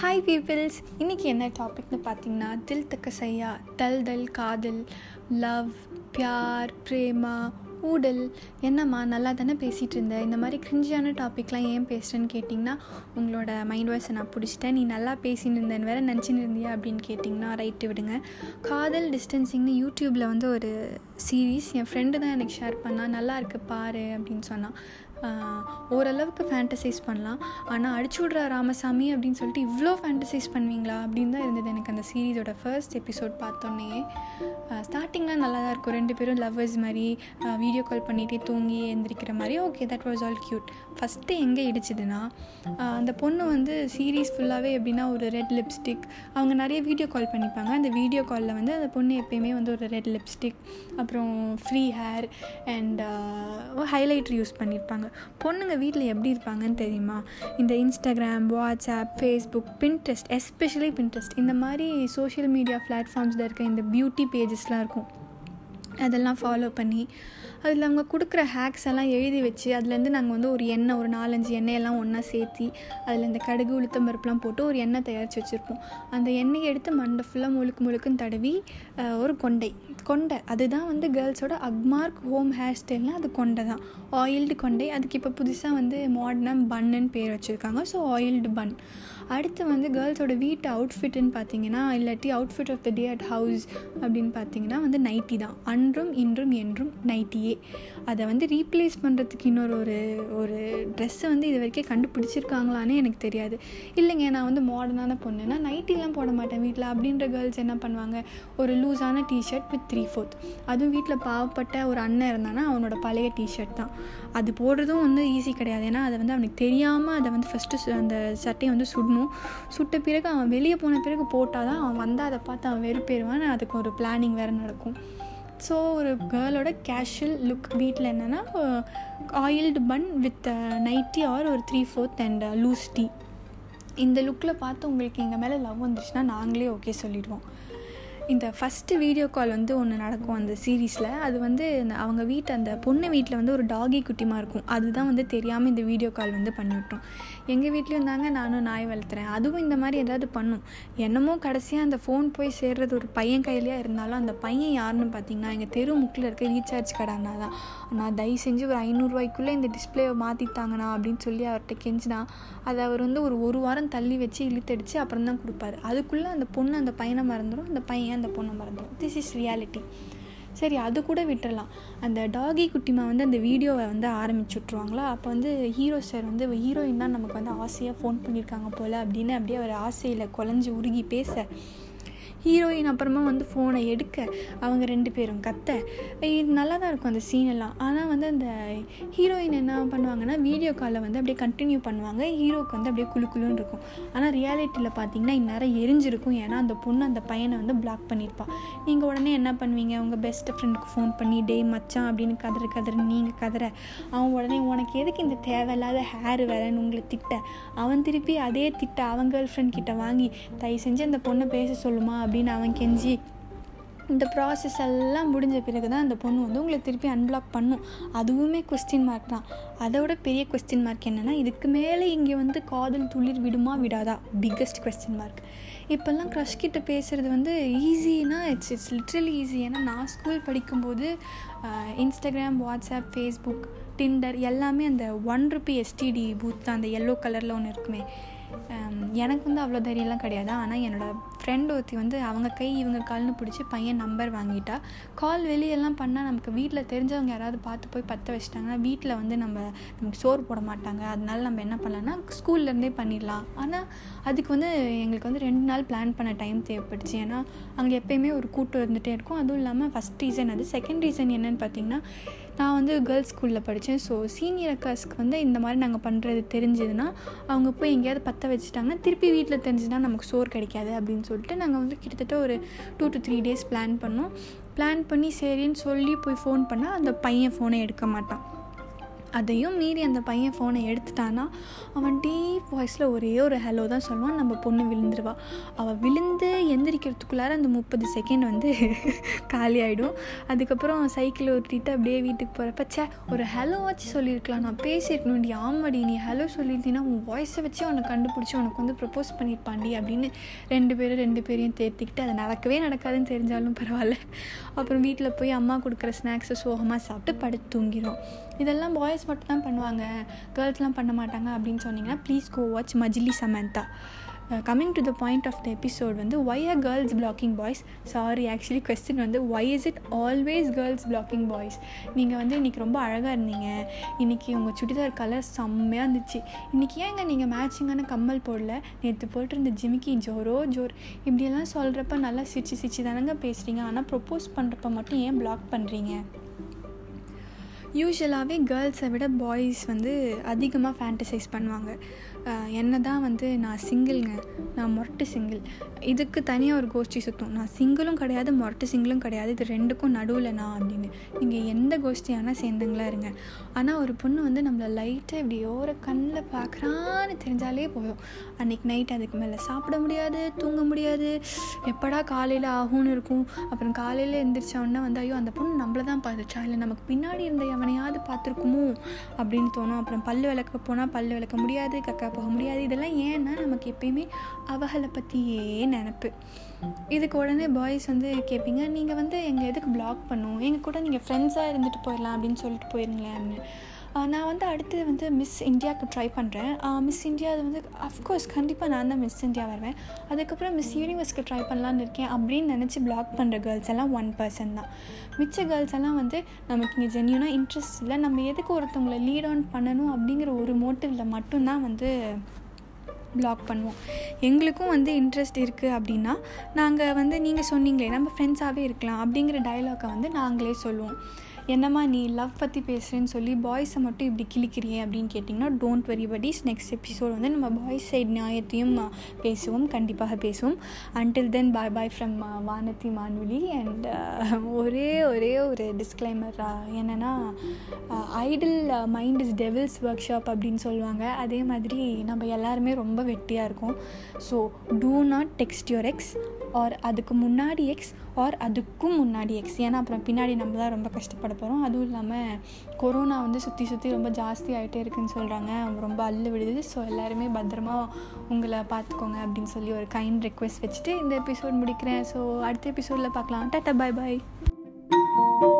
Hi peoples இன்றைக்கி என்ன டாபிக்னு பார்த்தீங்கன்னா தில் தக்க சையா தல் தல் காதல் லவ் பியார் பிரேமா ஊடல் என்னம்மா நல்லா தானே பேசிகிட்டு இருந்தேன் இந்த மாதிரி கிரிஞ்சியான டாப்பிக்லாம் ஏன் பேசுகிறேன்னு கேட்டிங்கன்னா உங்களோட மைண்ட் வாய்ஸை நான் பிடிச்சிட்டேன். நீ நல்லா பேசின்னு இருந்தேன்னு வேறு நினச்சின்னு இருந்தியா அப்படின்னு கேட்டிங்கன்னா ரைட்டு விடுங்க. காதல் டிஸ்டன்சிங்னு யூடியூப்பில் வந்து ஒரு சீரீஸ் என் ஃப்ரெண்டு தான் எனக்கு ஷேர் பண்ணால் நல்லா இருக்குது பாரு அப்படின்னு சொன்னான். ஓரளவுக்கு ஃபேண்டசைஸ் பண்ணலாம். ஆனால் அடிச்சு விட்ற ராமசாமி அப்படின்னு சொல்லிட்டு இவ்வளோ ஃபேண்டசைஸ் பண்ணுவீங்களா அப்படின்னு தான் இருந்தது எனக்கு அந்த சீரீஸோட ஃபர்ஸ்ட் எபிசோட் பார்த்தோன்னே. ஸ்டார்டிங்லாம் நல்லா தான் இருக்கும். ரெண்டு பேரும் லவ்வர்ஸ் மாதிரி வீடியோ வீடியோ கால் பண்ணிகிட்டே தூங்கி எந்திரிக்கிற மாதிரி okay that was all cute first எங்கே இடிச்சிதுன்னா அந்த பொண்ணு வந்து சீரீஸ் ஃபுல்லாகவே எப்படின்னா ஒரு ரெட் லிப்ஸ்டிக் அவங்க நிறைய வீடியோ கால் பண்ணிப்பாங்க. அந்த வீடியோ காலில் வந்து அந்த பொண்ணு எப்பயுமே வந்து ஒரு ரெட் லிப்ஸ்டிக் அப்புறம் free hair and highlighter use பண்ணியிருப்பாங்க பொண்ணுங்க வீட்டில் எப்படி இருப்பாங்கன்னு தெரியுமா? இந்த Instagram WhatsApp Facebook Pinterest especially Pinterest இந்த மாதிரி சோஷியல் மீடியா பிளாட்ஃபார்ம்ஸில் இருக்க இந்த பியூட்டி பேஜஸ்லாம் இருக்கும். அதெல்லாம் ஃபாலோ பண்ணி அதில் அவங்க கொடுக்குற ஹேக்ஸ் எல்லாம் எழுதி வச்சு அதுலேருந்து நாங்கள் வந்து ஒரு எண்ணெய் ஒரு நாலஞ்சு எண்ணெயெல்லாம் ஒன்றா சேர்த்தி அதில் இந்த கடுகு உளுத்தம் பருப்புலாம் போட்டு ஒரு எண்ணெய் தயாரித்து வச்சுருப்போம். அந்த எண்ணெயை எடுத்து மண்டை ஃபுல்லாக முழுக்கு முழுக்குன்னு தடவி ஒரு கொண்டை. கொண்டை. அதுதான் வந்து கேர்ள்ஸோட அக்மார்க் ஹோம் ஹேர் ஸ்டைல்னால் அது கொண்டை தான். ஆயில்டு கொண்டை. அதுக்கு இப்போ புதுசாக வந்து மாடர்னாக பன்னுன்னு பேர் வச்சுருக்காங்க. ஸோ ஆயில்டு பன் அடுத்து வந்து கேர்ள்ஸோட வீட்டு அவுட்ஃபிட்டுன்னு பார்த்தீங்கன்னா இல்லாட்டி outfit of the day at house அப்படின்னு பார்த்தீங்கன்னா வந்து நைட்டி தான். அன்றும் இன்றும் என்றும் நைட்டியே அதை வந்து ரீப்ளேஸ் பண்ணுறதுக்கு இன்னொரு ஒரு ஒரு ட்ரெஸ்ஸை வந்து இது வரைக்கும் கண்டுபிடிச்சிருக்காங்களான்னு எனக்கு தெரியாது. இல்லைங்க நான் வந்து மாடர்னான பொண்ணுன்னா நைட்டிலாம் போட மாட்டேன் வீட்டில் அப்படின்ற கேர்ள்ஸ் என்ன பண்ணுவாங்க? ஒரு லூஸான T shirt with three fourth அதுவும் வீட்டில் பாவப்பட்ட ஒரு அண்ணன் இருந்தானா அவனோட பழைய டிஷர்ட் தான். அது போடுறதும் வந்து ஈஸி கிடையாது. ஏன்னா அதை வந்து அவனுக்கு தெரியாமல் அதை வந்து ஃபஸ்ட்டு அந்த சட்டையை வந்து சுடணும். சுட்ட பிறகு அவன் வெளியே போன பிறகு போட்டால் தான் அவன் வந்தால் அதை பார்த்து அவன் வெறுப்பேறுவான். அதுக்கு ஒரு பிளானிங் வேறு நடக்கும். ஸோ ஒரு கேர்ளோட கேஷுவல் லுக் வீட்டில் என்னென்னா oiled bun with nighty or ஒரு three fourth and loose tee இந்த லுக்கில் பார்த்து உங்களுக்கு எங்கள் மேலே லவ் வந்துருச்சுன்னா நாங்களே ஓகே சொல்லிடுவோம். இந்த ஃபஸ்ட்டு வீடியோ கால் வந்து ஒன்று நடக்கும் அந்த சீரீஸில் அது வந்து அவங்க வீட்டு அந்த பொண்ணு வீட்டில் வந்து ஒரு டாகி குட்டிமாக இருக்கும். அதுதான் வந்து தெரியாமல் இந்த வீடியோ கால் வந்து பண்ணிவிட்டோம் எங்கள் வீட்லேயும் தாங்க நானும் நாய் வளர்த்துறேன். அதுவும் இந்த மாதிரி ஏதாவது பண்ணும். என்னமோ கடைசியாக அந்த ஃபோன் போய் சேர்றது ஒரு பையன் கையிலேயே இருந்தாலும் அந்த பையன் யாருன்னு பார்த்தீங்கன்னா எங்கள் தெரு முக்கில் இருக்க ரீசார்ஜ் கடைனா தான். நான் தயவு செஞ்சு ஒரு ஐநூறுரூவாய்க்குள்ளே இந்த டிஸ்பிளேவை மாற்றித்தாங்கண்ணா அப்படின்னு சொல்லி அவர்கிட்ட கெஞ்சினா அதை அவர் வந்து ஒரு ஒரு வாரம் தள்ளி வச்சு இழுத்தடிச்சு அப்புறம் தான் கொடுப்பாரு. அதுக்குள்ளே அந்த பொண்ணு அந்த பையனை மறந்துடும் அந்த பையன் அந்த பொண்ணை மறந்துடும் திஸ் இஸ் ரியாலிட்டி சரி அது கூட விட்டுறலாம். அந்த டாகி குட்டிமா வந்து அந்த வீடியோவை வந்து ஆரம்பிச்சு விட்ருவாங்களா அப்போ வந்து ஹீரோ சார் வந்து ஹீரோயின் தான் நமக்கு வந்து ஆசையாக ஃபோன் பண்ணியிருக்காங்க போல் அப்படின்னு அப்படியே அவர் ஆசையில் குழஞ்சி உருகி பேச ஹீரோயின் அப்புறமா வந்து ஃபோனை எடுக்க அவங்க ரெண்டு பேரும் கத்த. இது நல்லா தான் இருக்கும் அந்த சீன் எல்லாம். ஆனால் வந்து அந்த ஹீரோயின் என்ன பண்ணுவாங்கன்னா வீடியோ காலில் வந்து அப்படியே கண்டினியூ பண்ணுவாங்க. ஹீரோக்கு வந்து அப்படியே குழு குழுன்னு இருக்கும். ஆனால் ரியாலிட்டியில் பார்த்தீங்கன்னா இந்நேரம் எரிஞ்சிருக்கும். ஏன்னா அந்த பொண்ணு அந்த பையனை வந்து பிளாக் பண்ணியிருப்பா நீங்கள் உடனே என்ன பண்ணுவீங்க? உங்கள் பெஸ்ட் ஃப்ரெண்டுக்கு ஃபோன் பண்ணி டே மச்சான் அப்படின்னு கதற கதறு நீங்கள் கதற. அவன் உடனே உனக்கு எதுக்கு இந்த தேவையில்லாத ஹேர் வேலைன்னு உங்களை திட்ட அவன் திருப்பி அதே திட்ட அவன் கேர்ள் ஃப்ரெண்ட் கிட்ட வாங்கி தயவு செஞ்சு அந்த பொண்ணை பேச சொல்லுமா? அப்படின்னு அவன் கெஞ்சி இந்த ப்ராசஸ் எல்லாம் முடிஞ்ச பிறகு தான் அந்த பொண்ணு வந்து உங்களை திருப்பி அன்பிளாக் பண்ணும். அதுவுமே கொஸ்டின் மார்க் தான். அதோட பெரிய கொஸ்டின் மார்க் என்னென்னா இதுக்கு மேலே இங்கே வந்து காதல் துளிர் விடுமா விடாதா? பிக்கஸ்ட் கொஸ்டின் மார்க் இப்போல்லாம் க்ரஷ் கிட்ட பேசுகிறது வந்து ஈஸினா இட்ஸ் இட்ஸ் லிட்ரலி ஈஸி ஏன்னா நான் ஸ்கூல் படிக்கும்போது இன்ஸ்டாகிராம் வாட்ஸ்அப் ஃபேஸ்புக் டிண்டர் எல்லாமே அந்த ஒன் ருபி எஸ்டிடி பூத் தான். அந்த எல்லோ கலரில் ஒன்று இருக்குமே. எனக்கு வந்து அவ்வளோ தைரியம்லாம் கிடையாது. ஆனால் என்னோடய ஃப்ரெண்ட் ஒருத்தி வந்து அவங்க கை இவங்க கால்னு பிடிச்சி பையன் நம்பர் வாங்கிட்டா. கால் வெளியெல்லாம் பண்ணால் நமக்கு வீட்டில் தெரிஞ்சவங்க யாராவது பார்த்து போய் பற்ற வச்சிட்டாங்கன்னா வீட்டில் வந்து நம்ம நமக்கு சோறு போட மாட்டாங்க. அதனால நம்ம என்ன பண்ணலாம்னா ஸ்கூல்லேருந்தே பண்ணிடலாம். ஆனால் அதுக்கு வந்து எங்களுக்கு வந்து ரெண்டு நாள் பிளான் பண்ண டைம் தேவைப்பட்டுச்சு ஏன்னா அங்கே எப்போயுமே ஒரு கூட்டம் இருந்துகிட்டே இருக்கும். அதுவும் இல்லாமல் ஃபஸ்ட் ரீசன் அது. செகண்ட் ரீசன் என்னென்னு பார்த்தீங்கன்னா நான் வந்து கேர்ள்ஸ் ஸ்கூலில் படித்தேன் ஸோ சீனியர் அக்காஸ்க்கு வந்து இந்த மாதிரி நாங்கள் பண்ணுறது தெரிஞ்சதுன்னா அவங்க போய் எங்கேயாவது பற்ற வச்சுட்டாங்கன்னா திருப்பி வீட்டில் தெரிஞ்சுன்னா நமக்கு சோறு கிடைக்காது அப்படின்னு சொல்லிட்டு நாங்கள் வந்து கிட்டத்தட்ட ஒரு two to three days plan பண்ணோம். பிளான் பண்ணி சரின்னு சொல்லி போய் ஃபோன் பண்ணால் அந்த பையன் ஃபோனை எடுக்க மாட்டான். அதையும் மீறி அந்த பையன் ஃபோனை எடுத்துட்டான்னா அவன் டீப் வாய்ஸில் ஒரே ஒரு ஹலோ தான் சொல்லுவான். நம்ம பொண்ணு விழுந்துருவா. அவள் விழுந்து எந்திரிக்கிறதுக்குள்ளார அந்த முப்பது செகண்ட் வந்து காலி ஆகிடும் அதுக்கப்புறம் சைக்கிள் ஓட்டிட்டு அப்படியே வீட்டுக்கு போகிறப்ப சே ஒரு ஹலோ வச்சு சொல்லியிருக்கலாம். நான் பேசியிருக்கணும்டி. ஆமாடி நீ ஹலோ சொல்லியிருந்தீங்கன்னா உன் வாய்ஸை வச்சு அவனை கண்டுபிடிச்சி உனக்கு வந்து ப்ரப்போஸ் பண்ணியிருப்பாண்டி அப்படின்னு ரெண்டு பேரும் ரெண்டு பேரையும் தேர்த்திக்கிட்டு அது நடக்கவே நடக்காதுன்னு தெரிஞ்சாலும் பரவாயில்ல. அப்புறம் வீட்டில் போய் அம்மா கொடுக்குற ஸ்நாக்ஸை சோகமாக சாப்பிட்டு படுத்து தூங்கிடும் இதெல்லாம் பாய்ஸ் மட்டும் தான் பண்ணுவாங்க கேர்ள்ஸ்லாம் பண்ண மாட்டாங்க அப்படின்னு சொன்னீங்கன்னா please go watch Majili Samantha coming to the point of the episode வந்து why are girls blocking boys sorry actually question வந்து why is it always girls blocking boys நீங்கள் வந்து இன்றைக்கி ரொம்ப அழகாக இருந்தீங்க. இன்றைக்கி உங்கள் சுடிதார் கலர் செம்மையாக இருந்துச்சு. இன்றைக்கி ஏங்க நீங்கள் மேட்சிங்கான கம்மல் போடல? நேற்று போட்டிருந்த ஜிமிக்கி ஜோரோ ஜோர். இப்படியெல்லாம் சொல்கிறப்ப நல்லா சிரிச்சு சிரிச்சு தானங்க பேசுகிறீங்க ஆனால் ப்ரொப்போஸ் பண்ணுறப்ப மட்டும் ஏன் பிளாக் பண்ணுறீங்க யூஸ்வலாகவே கேர்ள்ஸை விட பாய்ஸ் வந்து அதிகமாக ஃபேண்டசைஸ் பண்ணுவாங்க. என்ன தான் வந்து நான் சிங்கிள்ங்க நான் மொரட்டு சிங்கிள். இதுக்கு தனியாக ஒரு கோஷ்டி சுற்றும் நான் சிங்கிளும் கிடையாது மொரட்டு சிங்கிளும் கிடையாது. இது ரெண்டுக்கும் நடுவில் நான் அப்படின்னு. நீங்கள் எந்த கோஷ்டியானா சேர்ந்துங்களா இருங்க. ஆனால் ஒரு பொண்ணு வந்து நம்மளை லைட்டாக இப்படி ஓர கண்ணில் பார்க்குறான்னு தெரிஞ்சாலே போதும். அன்றைக்கி நைட் அதுக்கு மேலே சாப்பிட முடியாது தூங்க முடியாது. எப்படா காலையில் ஆகும்னு இருக்கும். அப்புறம் காலையில் எந்திரிச்சோடனே வந்து ஐயோ அந்த பொண்ணு நம்மளை தான் பார்த்துச்சா? இல்லை நமக்கு பின்னாடி இருந்த எவனையாவது பார்த்துருக்குமோ? அப்படின்னு தோணும். அப்புறம் பல் விளக்க போனால் பல் விளக்க முடியாது கக்கா போக முடியாது. இதெல்லாம் ஏன்னா நமக்கு எப்பயுமே அவகளை பற்றியே நினப்பு. இதுக்கு உடனே பாய்ஸ் வந்து கேட்பீங்க நீங்கள் வந்து எங்களை எதுக்கு பிளாக் பண்ணும்? எங்கள் கூட நீங்கள் ஃப்ரெண்ட்ஸாக இருந்துட்டு போயிடலாம் அப்படின்னு சொல்லிட்டு போயிருங்களேன் அப்படின்னு. நான் வந்து அடுத்து வந்து மிஸ் இந்தியாவுக்கு ட்ரை பண்ணுறேன் மிஸ் இந்தியா அது வந்து அஃப்கோர்ஸ் கண்டிப்பாக நான் தான் மிஸ் இந்தியா வருவேன். அதுக்கப்புறம் மிஸ் யூனிவர்ஸ்க்கு ட்ரை பண்ணலான்னு இருக்கேன். அப்படின்னு நினச்சி பிளாக் பண்ணுற கேர்ள்ஸ் எல்லாம் ஒன் பர்சன் தான். மிச்ச கேர்ள்ஸ் எல்லாம் வந்து நமக்கு இங்கே ஜென்யூனாக இன்ட்ரெஸ்ட் இல்லை. நம்ம எதுக்கு ஒருத்தவங்களை லீட் ஆன் பண்ணணும் அப்படிங்கிற ஒரு மோட்டிவில் மட்டும்தான் வந்து பிளாக் பண்ணுவோம். எங்களுக்கும் வந்து இன்ட்ரெஸ்ட் இருக்குது அப்படின்னா நாங்கள் வந்து நீங்கள் சொன்னீங்களே நம்ம ஃப்ரெண்ட்ஸாகவே இருக்கலாம் அப்படிங்கிற டைலாக்கை வந்து நாங்களே சொல்லுவோம். என்னம்மா நீ லவ் பற்றி பேசுகிறேன்னு சொல்லி பாய்ஸை மட்டும் இப்படி கிழிக்கிறியே அப்படின்னு கேட்டிங்கன்னா don't worry buddies next episode வந்து நம்ம பாய்ஸ் சைடு நியாயத்தையும் பேசுவோம். கண்டிப்பாக பேசுவோம். Until then bye bye from Vanathi Manveli and ஒரே ஒரே ஒரு டிஸ்க்ளைமர் என்னென்னா idle mind is devil's workshop அப்படின்னு சொல்லுவாங்க. அதே மாதிரி நம்ம எல்லாருமே ரொம்ப வெட்டியாக இருக்கோம். So do not text your ex or அதுக்கு முன்னாடி எக்ஸ் ஆர் அதுக்கும் முன்னாடி எக்ஸ் ஏன்னா அப்புறம் பின்னாடி நம்ம தான் ரொம்ப கஷ்டப்பட போகிறோம் அதுவும் இல்லாமல் கொரோனா வந்து சுற்றி சுற்றி ரொம்ப ஜாஸ்தி ஆகிட்டே இருக்குன்னு சொல்கிறாங்க ரொம்ப அள்ளு விடுது ஸோ எல்லாருமே பத்திரமா உங்களை பார்த்துக்கோங்க அப்படின்னு சொல்லி ஒரு கைண்ட் ரெக்வெஸ்ட் வச்சுட்டு இந்த எபிசோட் முடிக்கிறேன். ஸோ அடுத்த எபிசோடில் பார்க்கலாம். டாட்டா பாய் பாய்